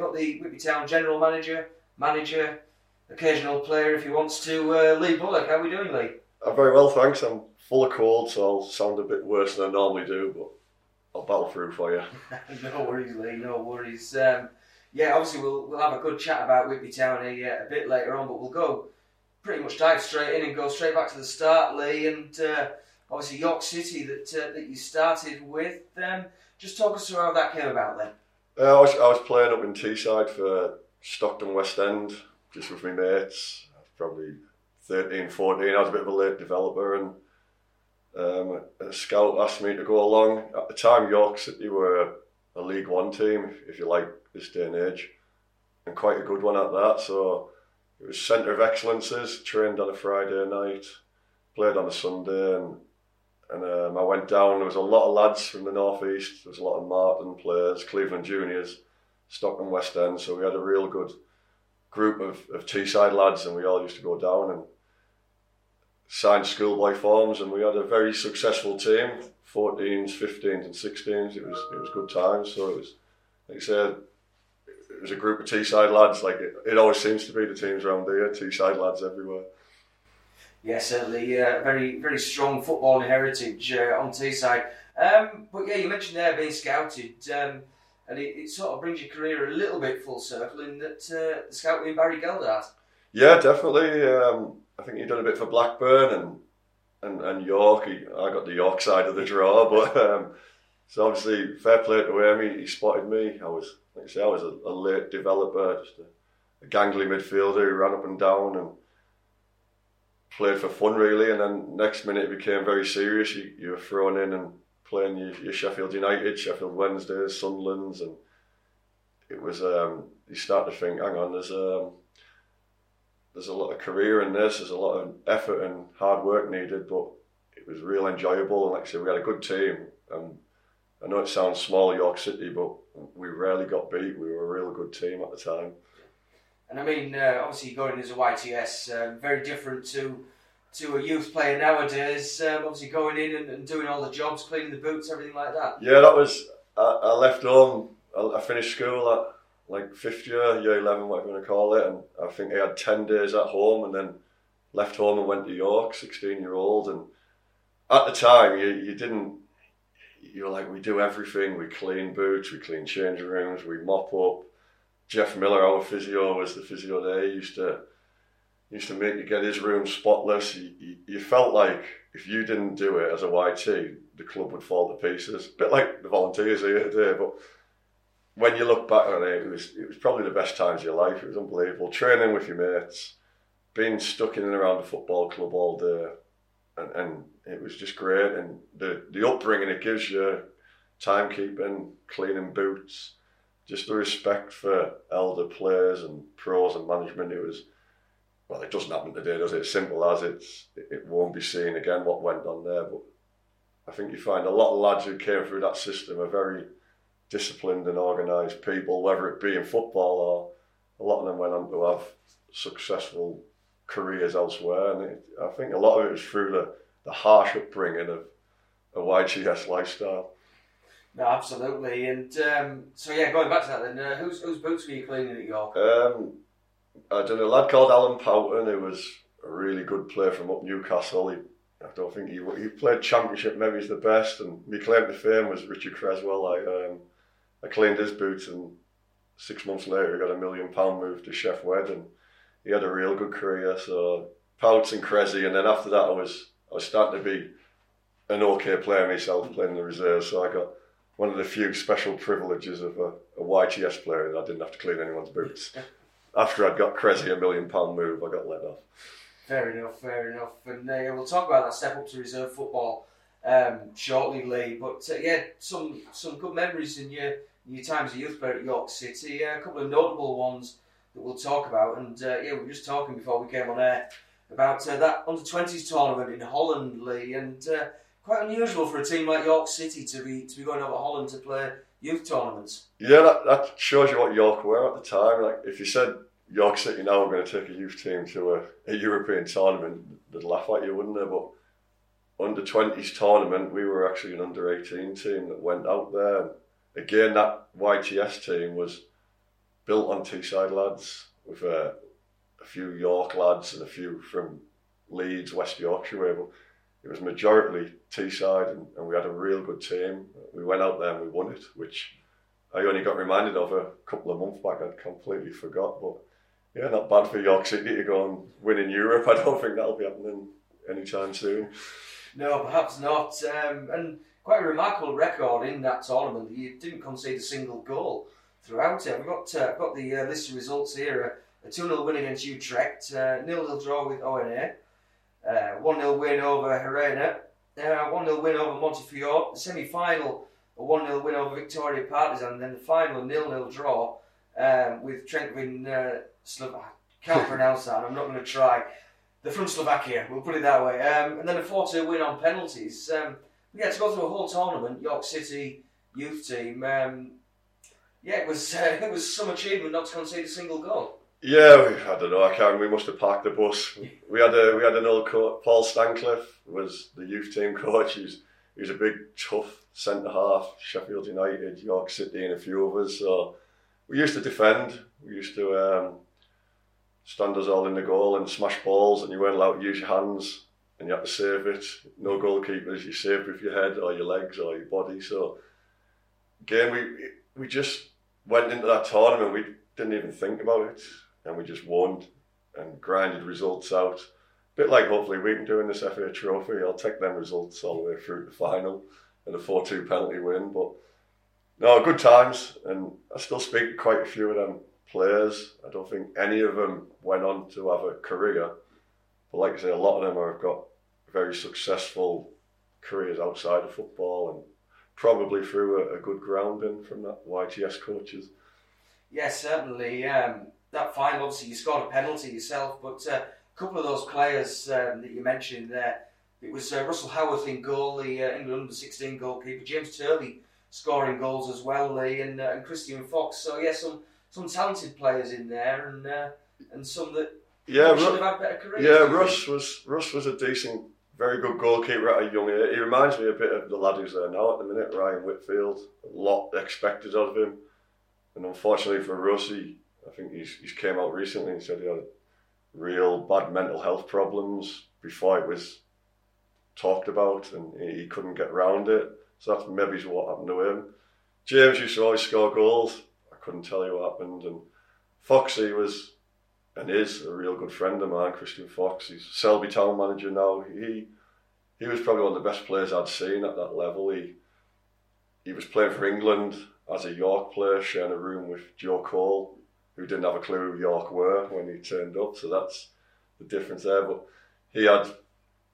got the Whitby Town general manager, manager, occasional player if he wants to. Uh, Lee Bullock, how are we doing, Lee? I'm very well, thanks. I'm full of cold, so I'll sound a bit worse than I normally do, but I'll battle through for you. no worries, Lee. No worries. Um, yeah, obviously we'll we'll have a good chat about Whitby Town a, uh, a bit later on, but we'll go pretty much dive straight in and go straight back to the start, Lee, and uh, obviously York City that uh, that you started with. Um, just talk us through how that came about then. Uh, I was I was playing up in Teesside for Stockton West End, just with my mates. Probably 13, 14. I was a bit of a late developer, and um, a scout asked me to go along. At the time, York City were a, League One team, if you like, this day and age, and quite a good one at that. So it was centre of excellences. Trained on a Friday night, played on a Sunday, and and um, I went down. There was a lot of lads from the northeast. There was a lot of Marton players, Cleveland Juniors, Stockton West End. So we had a real good group of, of Teesside lads, and we all used to go down and sign schoolboy forms, and we had a very successful team. 14s, 15s, and 16s. It was it was good times. So it was, like I said, it was a group of Teesside lads. Like it, it always seems to be the teams around here. Teesside lads everywhere. Yeah, certainly, uh, very very strong footballing heritage uh, on Teesside. Um, but yeah, you mentioned there being scouted, um, and it, it, sort of brings your career a little bit full circle in that uh, the scout being Barry Geldart. Yeah, definitely. Um, I think he done a bit for Blackburn and and, and York. I got the York side of the draw, but um, so obviously fair play to him. He, he spotted me. I was like I say, I was a, a late developer, just a, a gangly midfielder who ran up and down and played for fun really. And then next minute it became very serious. You, you were thrown in and playing your, your Sheffield United, Sheffield Wednesdays, Sunderlands, and it was. Um, you start to think, hang on, there's um, there's a lot of career in this. There's a lot of effort and hard work needed, but it was real enjoyable. And like I said, we had a good team. And I know it sounds small, York City, but we rarely got beat. We were a real good team at the time. And I mean, uh, obviously, going as a YTS, um, very different to to a youth player nowadays. Um, obviously, going in and, and, doing all the jobs, cleaning the boots, everything like that. Yeah, that was. I, I left home. I, I, finished school at like fifth year, year eleven, whatever you want to call it, and I think I had ten days at home, and then left home and went to York, sixteen year old, and at the time you you didn't. You were like, we do everything. We clean boots, we clean changing rooms, we mop up Jeff Miller, our physio, was the physio there. He used to used to make you get his room spotless. You, felt like if you didn't do it as a YT, the club would fall to pieces. A bit like the volunteers here today, but when you look back on it, it was it was probably the best times of your life. It was unbelievable. Training with your mates, being stuck in and around the football club all day, and, and it was just great. And the the upbringing it gives you, timekeeping, cleaning boots just the respect for elder players and pros and management. It was, well, it doesn't happen today, does it? As simple as it's, it won't be seen again what went on there. But I think you find a lot of lads who came through that system are very disciplined and organised people, whether it be in football or a lot of them went on to have successful careers elsewhere. And it, I think a lot of it was through the, the harsh upbringing of a YTS lifestyle. No, absolutely. And um, so, yeah, going back to that then, uh, whose, whose boots were you cleaning at York? Um, I did a lad called Alan Pouton who was a really good player from up Newcastle. He, I don't think he he played championship. Maybe he's the best. And my claim to fame was Richard Cresswell. I um, I cleaned his boots, and six months later he got a million pound move to Sheff Wed, and he had a real good career. So Pouts and Cressy, and then after that I was I was starting to be an okay player myself, playing the reserves. So I got one of the few special privileges of a, a YTS player that I didn't have to clean anyone's boots. After I'd got Cressy a million pound move, I got let off. Fair enough, fair enough. And uh, we'll talk about that step up to reserve football um, shortly, Lee. But uh, yeah, some some good memories in your your time as a youth player at York City. Uh, a couple of notable ones that we'll talk about. And uh, yeah, we were just talking before we came on air about uh, that under 20s tournament in Holland, Lee. And uh, quite unusual for a team like York City to be to be going over Holland to play youth tournaments. Yeah, that, that shows you what York were at the time. Like if you said York City now we're going to take a youth team to a, a European tournament, they'd laugh at you, wouldn't they? But under 20s tournament, we were actually an under 18 team that went out there. Again, that YTS team was built on Teesside lads with uh, a few York lads and a few from Leeds, West Yorkshire but it was majority Teesside and, and we had a real good team. We went out there and we won it, which I only got reminded of a couple of months back. I'd completely forgot, but yeah, not bad for York City to go and win in Europe. I don't think that'll be happening anytime soon. No, perhaps not. Um, and quite a remarkable record in that tournament. You didn't concede a single goal throughout it. We've got uh, got the uh, list of results here. A 2 0 win against Utrecht, uh, 0 0 draw with ONA, 1 0 win over uh, 1 0 win over Montefiore, the semi final, a 1 0 win over Victoria Partizan, and then the final 0 0 draw um, with Trentvin uh, Slov- can't pronounce that, I'm not going to try. They're from Slovakia, we'll put it that way. Um, and then a 4 2 win on penalties. Um, yeah, to go through a whole tournament, York City youth team. Um, yeah, it was uh, it was some achievement not to concede a single goal. Yeah, I don't know. I can't. We must have parked the bus. We had a we had an old coach, Paul Stancliffe was the youth team coach. He's he was a big tough centre half, Sheffield United, York City, and a few others. So we used to defend. We used to um, stand us all in the goal and smash balls, and you weren't allowed to use your hands, and you had to save it. No goalkeepers. You saved with your head or your legs or your body. So again, we we just went into that tournament. We didn't even think about it, and we just won and grinded results out. A bit like hopefully we can do in this FA Trophy. I'll take them results all the way through the final and a 4 2 penalty win. But no, good times, and I still speak to quite a few of them players. I don't think any of them went on to have a career, but like I say, a lot of them have got very successful careers outside of football and probably through a, a good grounding from that YTS coaches. Yes, certainly. Um, that final, obviously, you scored a penalty yourself, but uh, a couple of those players um, that you mentioned there, it was uh, Russell Howarth in goal, the uh, England under 16 goalkeeper, James Turley scoring goals as well, Lee, and, uh, and Christian Fox. So, yeah, some, some talented players in there, and uh, and some that Yeah, should Ru- have had better careers. yeah. Russ was Russ was a decent, very good goalkeeper at a young age. He reminds me a bit of the lad who's there now at the minute, Ryan Whitfield. A lot expected of him, and unfortunately for Russ, he, I think he's he's came out recently and said he had real bad mental health problems before it was talked about, and he, couldn't get round it. So that's maybe what happened to him. James used to always score goals. I couldn't tell you what happened, and Foxy was and is a real good friend of mine, Christian Fox. He's Selby Town manager now. He he was probably one of the best players I'd seen at that level. He he was playing for England as a York player, sharing a room with Joe Cole, who didn't have a clue who York were when he turned up. So that's the difference there. But he had,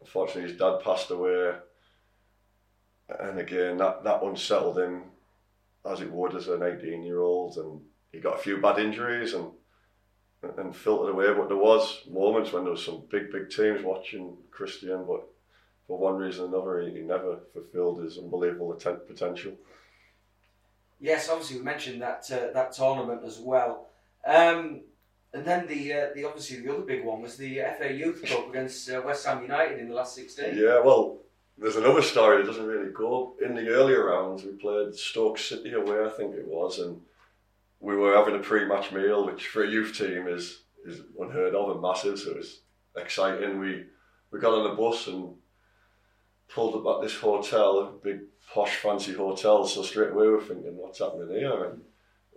unfortunately, his dad passed away, and again that that unsettled him, as it would as an 18 year old, and he got a few bad injuries and and filtered away. But there was moments when there was some big, big teams watching Christian, but for one reason or another, he, he never fulfilled his unbelievable atten- potential. Yes, obviously we mentioned that uh, that tournament as well. Um, and then the uh, the obviously the other big one was the FA Youth Cup against uh, West Ham United in the last sixteen. Yeah, well, there's another story that doesn't really go. In the earlier rounds, we played Stoke City away, I think it was, and we were having a pre-match meal, which for a youth team is is unheard of and massive. So it was exciting. We we got on the bus and pulled up at this hotel, a big posh fancy hotel. So straight away we're thinking, what's happening here? And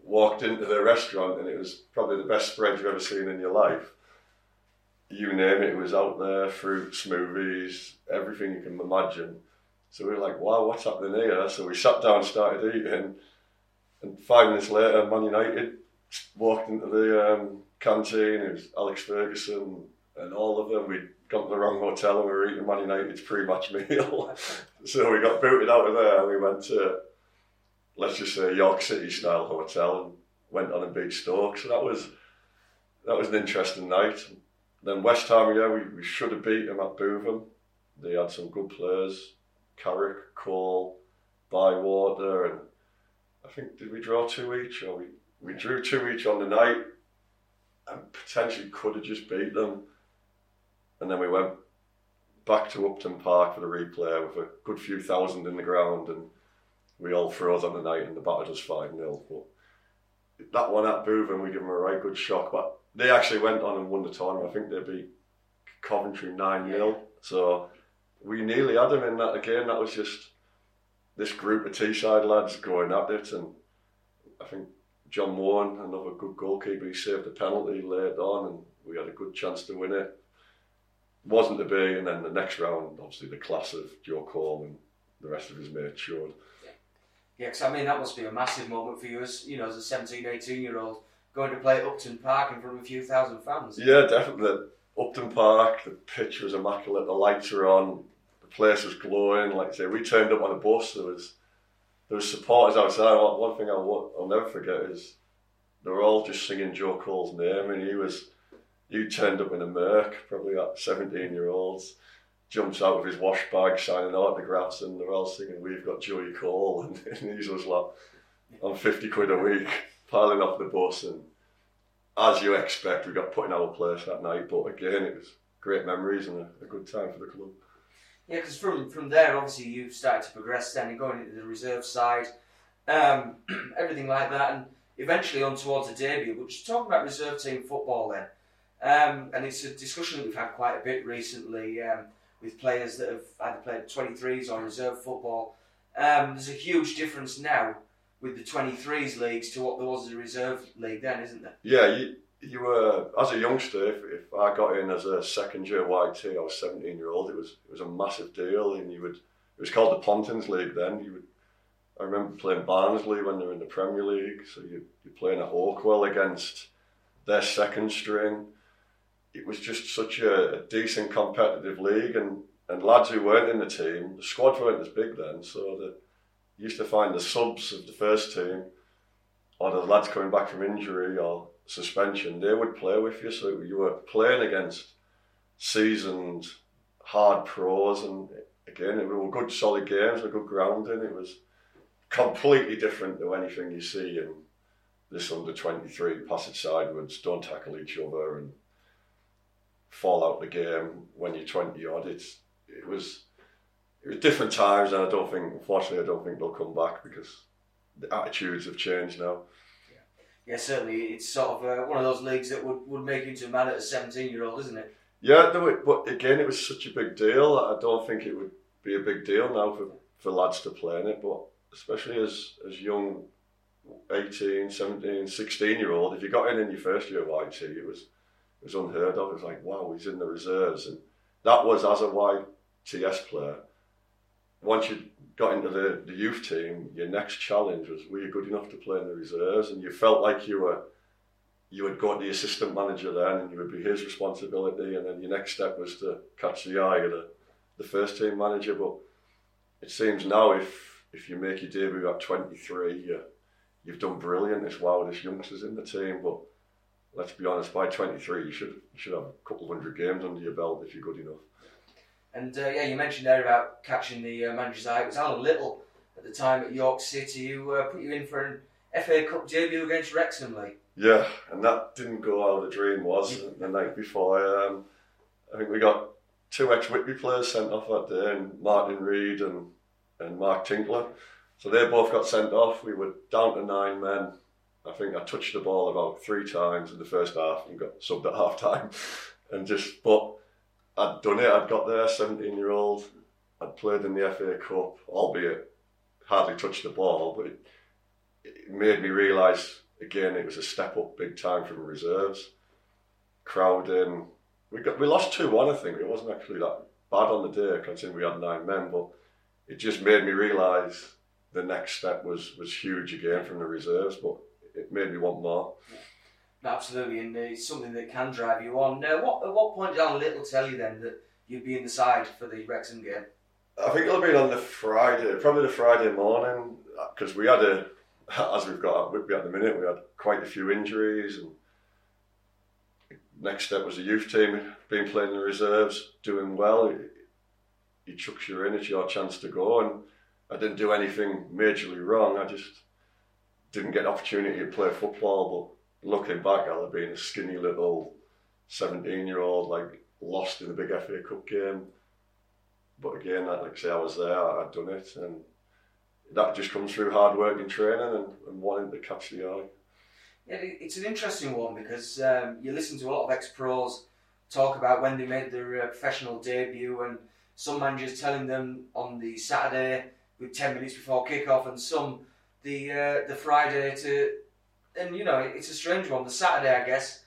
walked into the restaurant, and it was probably the best spread you've ever seen in your life. You name it, it was out there, fruit, smoothies, everything you can imagine. So we were like, wow, what's happening here? So we sat down, started eating, and five minutes later, Man United walked into the um, canteen. It was Alex Ferguson and all of them. We'd gone to the wrong hotel and we were eating Man United's pre-match meal. so we got booted out of there and we went to, let's just say, York City style hotel and went on and beat Stoke. So that was that was an interesting night. Then West Ham, yeah, we, we should have beat them at Bootham. They had some good players, Carrick, Cole, Bywater, and I think did we draw two each or we, we drew two each on the night and potentially could have just beat them. And then we went back to Upton Park for the replay with a good few thousand in the ground and we all froze on the night and the battered us 5 0. But that one at Bootham, we gave them a right good shock. But they actually went on and won the tournament. I think they beat Coventry 9 0. Yeah. So we nearly had them in that again. That was just this group of Teesside lads going at it. And I think John Moore, another good goalkeeper, he saved a penalty late on and we had a good chance to win it. Wasn't to be. And then the next round, obviously, the class of Joe Cole and the rest of his mates showed. Yeah, because I mean that must be a massive moment for you as you know as a 17, 18 year old going to play at Upton Park in front of a few thousand fans. Yeah, definitely. Upton Park, the pitch was immaculate, the lights were on, the place was glowing. Like I say, we turned up on a bus, there was there was supporters outside. One thing I'll, I'll never forget is they were all just singing Joe Cole's name, and he was he turned up in a Merc, probably like 17 year olds, jumps out of his wash bag signing autographs, and they're all singing We've Got Joey Cole, and, and he was like on 50 quid a week, piling off the bus, and as you expect, we got put in our place that night. But again, it was great memories and a, a good time for the club. Yeah, because from from there, obviously you started to progress then and going into the reserve side, um, everything like that, and eventually on towards the debut. But just talking about reserve team football then, um, and it's a discussion that we've had quite a bit recently um, with players that have either played 23s or reserve football. Um, there's a huge difference now with the 23s leagues to what there was as a reserve league then, isn't there? Yeah, you, you were as a youngster. If, if I got in as a second year YT, I was seventeen year old. It was it was a massive deal, and you would it was called the Pontins League then. You would I remember playing Barnsley when they were in the Premier League. So you you're playing at Oakwell against their second string. It was just such a, a decent competitive league, and and lads who weren't in the team, the squad weren't as big then, so you used to find the subs of the first team or the lads coming back from injury or suspension, they would play with you. So you were playing against seasoned, hard pros, and again, it were good, solid games, a good grounding. It was completely different to anything you see in this under 23. Pass it sideways, don't tackle each other, and fall out the game when you're 20 odd. It's, it was. It was different times, and I don't think, unfortunately, I don't think they'll come back because the attitudes have changed now. Yeah, certainly it's sort of uh, one of those leagues that would, would make you into a man at a 17 year old, isn't it? Yeah, no, it, but again, it was such a big deal. I don't think it would be a big deal now for, for lads to play in it, but especially as, as young 18, 17, 16 year old, if you got in in your first year of YT, it was it was unheard of. It was like, wow, he's in the reserves. And that was as a YTS player. Once you got into the, the youth team, your next challenge was were you good enough to play in the reserves? And you felt like you were you would go to the assistant manager then and you would be his responsibility and then your next step was to catch the eye of the, the first team manager. But it seems now if if you make your debut at 23, you, you've done brilliant. It's wow, there's youngsters in the team. But let's be honest, by 23, you should you should have a couple of hundred games under your belt if you're good enough. And uh, yeah, you mentioned there about catching the uh, manager's eye. It was Alan Little at the time at York City who uh, put you in for an FA Cup debut against Wrexham, Lee. Yeah, and that didn't go how the dream was the night before. Um, I think we got two ex Whitby players sent off that day, and Martin Reed and, and Mark Tinkler. So they both got sent off. We were down to nine men. I think I touched the ball about three times in the first half and got subbed at half time. And just, but I'd done it. I'd got there, 17 year old. I'd played in the FA Cup, albeit hardly touched the ball, but it, it made me realise again it was a step up big time from reserves. Crowd in. We got we lost two one. I think it wasn't actually that bad on the day considering we had nine men, but it just made me realise the next step was was huge again from the reserves. But it made me want more. Absolutely, and uh, it's something that can drive you on. Uh, what at what point did Alan Little tell you then that you'd be in the side for the Wrexham game? I think it'll be on the Friday, probably the Friday morning, because we had a, as we've got at the minute, we had quite a few injuries, and next step was the youth team, being playing in the reserves, doing well. He chucks you in, it's your chance to go, and I didn't do anything majorly wrong. I just didn't get an opportunity to play football. But looking back, I'll have been a skinny little seventeen-year-old, like lost in the big FA Cup game but again, like I say, I was there, I'd done it, and that just comes through hard work and training and, and wanting to catch the eye. Yeah, it's an interesting one because um, you listen to a lot of ex pros talk about when they made their uh, professional debut, and some managers telling them on the Saturday with ten minutes before kick-off, and some the uh, the Friday to, and you know it's a strange one. The Saturday, I guess.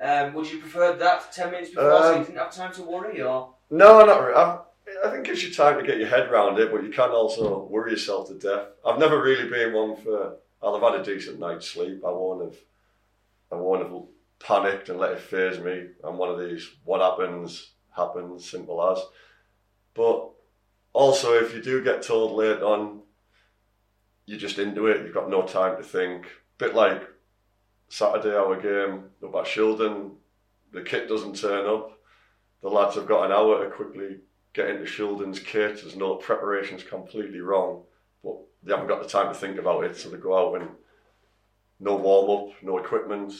Um, would you prefer that ten minutes before um, so you um, didn't have time to worry, or no, not really. I, I think it gives you time to get your head around it, but you can also worry yourself to death. I've never really been one for. I'll have had a decent night's sleep. I won't have. I won't have panicked and let it phase me. I'm one of these. What happens happens. Simple as. But also, if you do get told late on, you're just into it. You've got no time to think. Bit like Saturday our game about Shildon. The kit doesn't turn up. The lads have got an hour to quickly get into Shildon's kit. There's no preparation's completely wrong, but they haven't got the time to think about it, so they go out and no warm up, no equipment,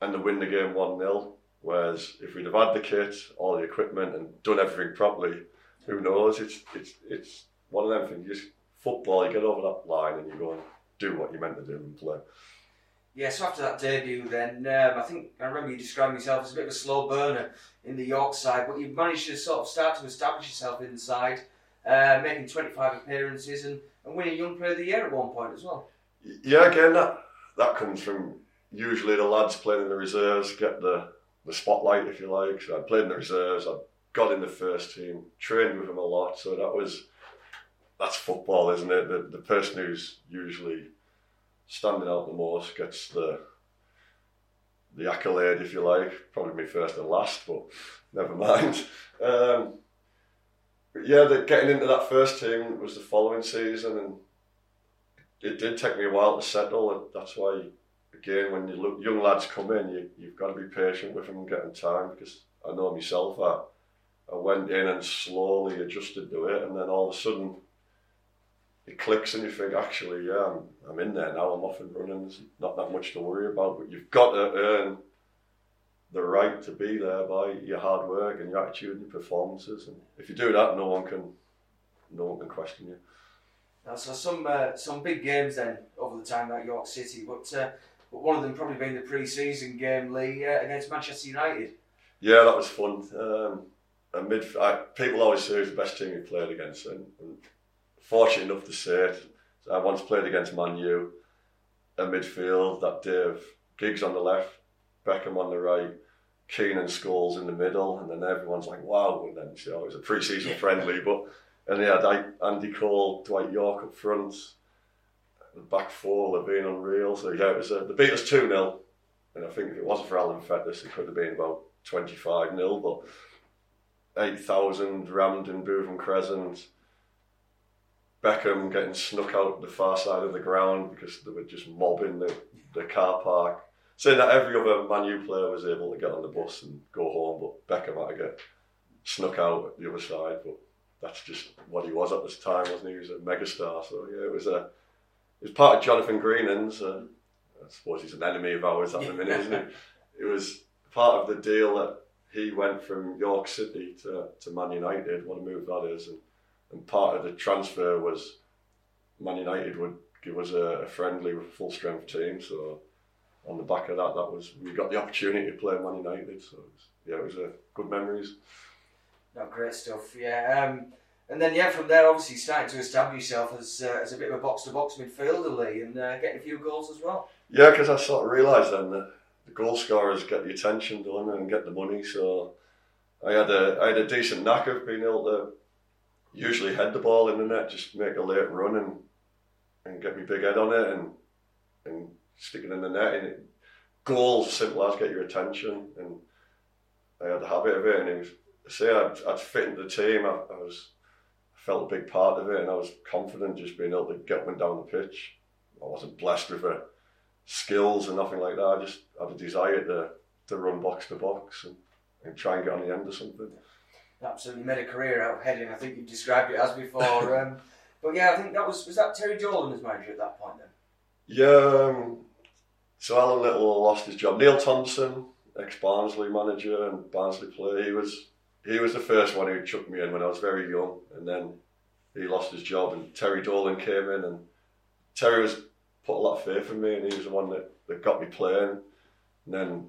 and they win the game 1 0. Whereas if we'd have had the kit, all the equipment, and done everything properly, who knows? It's it's it's one of them things. You just football, you get over that line and you go and do what you're meant to do and play. Yeah, so after that debut, then um, I think I remember you describing yourself as a bit of a slow burner in the York side, but you managed to sort of start to establish yourself inside, uh, making 25 appearances and, and winning Young Player of the Year at one point as well. Yeah, again, that that comes from usually the lads playing in the reserves get the, the spotlight, if you like. So I played in the reserves, I got in the first team, trained with them a lot. So that was that's football, isn't it? The the person who's usually standing out the most gets the the accolade, if you like. Probably me first and last, but never mind. Um, but yeah, the, getting into that first team was the following season, and it did take me a while to settle. And that's why again, when you look, young lads come in, you, you've got to be patient with them and get them time because I know myself, I, I went in and slowly adjusted to it, and then all of a sudden it clicks and you think, actually, yeah, I'm, I'm in there now, I'm off and running, there's not that much to worry about, but you've got to earn the right to be there by your hard work and your attitude and your performances. And if you do that, no one can, no one can question you. Now, so some uh, some big games then over the time at York City, but uh, but one of them probably being the pre-season game, Lee, uh, against Manchester United. Yeah, that was fun. Um, and mid, I, people always say it's the best team we played against, and, and fortunate enough to say it. I once played against Man U, a midfield that Dave Giggs on the left, Beckham on the right, Keane and Scholes in the middle, and then everyone's like, "Wow!" And then you know, it was a pre-season friendly, but and yeah, Andy Cole, Dwight Yorke up front, the back four have been unreal. So yeah, it was uh, the beat us two 0 and I think if it wasn't for Alan Fettis, it could have been about twenty five 0 But eight thousand rammed in Bootham Crescent. Beckham getting snuck out the far side of the ground because they were just mobbing the, the car park. Saying that every other Man U player was able to get on the bus and go home, but Beckham had to get snuck out at the other side. But that's just what he was at this time, wasn't he? He was a megastar. So yeah, it was a it was part of Jonathan Greening's. Uh, I suppose he's an enemy of ours at the minute, isn't it? It was part of the deal that he went from York City to, to Man United. What a move that is! And, and part of the transfer was Man United would give us a, a friendly full strength team. So on the back of that, that was we got the opportunity to play Man United. So it was, yeah, it was a good memories. No, great stuff. Yeah. Um, and then yeah, from there obviously starting to establish yourself as uh, as a bit of a box to box midfielder, Lee, and uh, getting a few goals as well. Yeah, because I sort of realised then that the goal scorers get the attention done and get the money. So I had a I had a decent knack of being able to usually head the ball in the net, just make a late run and and get me big head on it and and stick it in the net. And it, goals simple as get your attention, and I had the habit of it. And it was say I'd, I'd fit into the team. I, I was felt a big part of it, and I was confident just being able to get and down the pitch. I wasn't blessed with uh, skills and nothing like that. I just had a desire to, to run box to box and, and try and get on the end of something absolutely made a career out of heading. I think you described it as before. um, but yeah, I think that was was that Terry Dolan as manager at that point then. Yeah. Um, so Alan Little lost his job. Neil Thompson, ex Barnsley manager and Barnsley player, he was he was the first one who chucked me in when I was very young, and then he lost his job, and Terry Dolan came in, and Terry was put a lot of faith in me, and he was the one that, that got me playing. And then,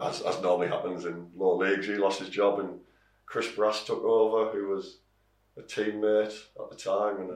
as, as normally happens in lower leagues, he lost his job, and Chris Brass took over, who was a teammate at the time and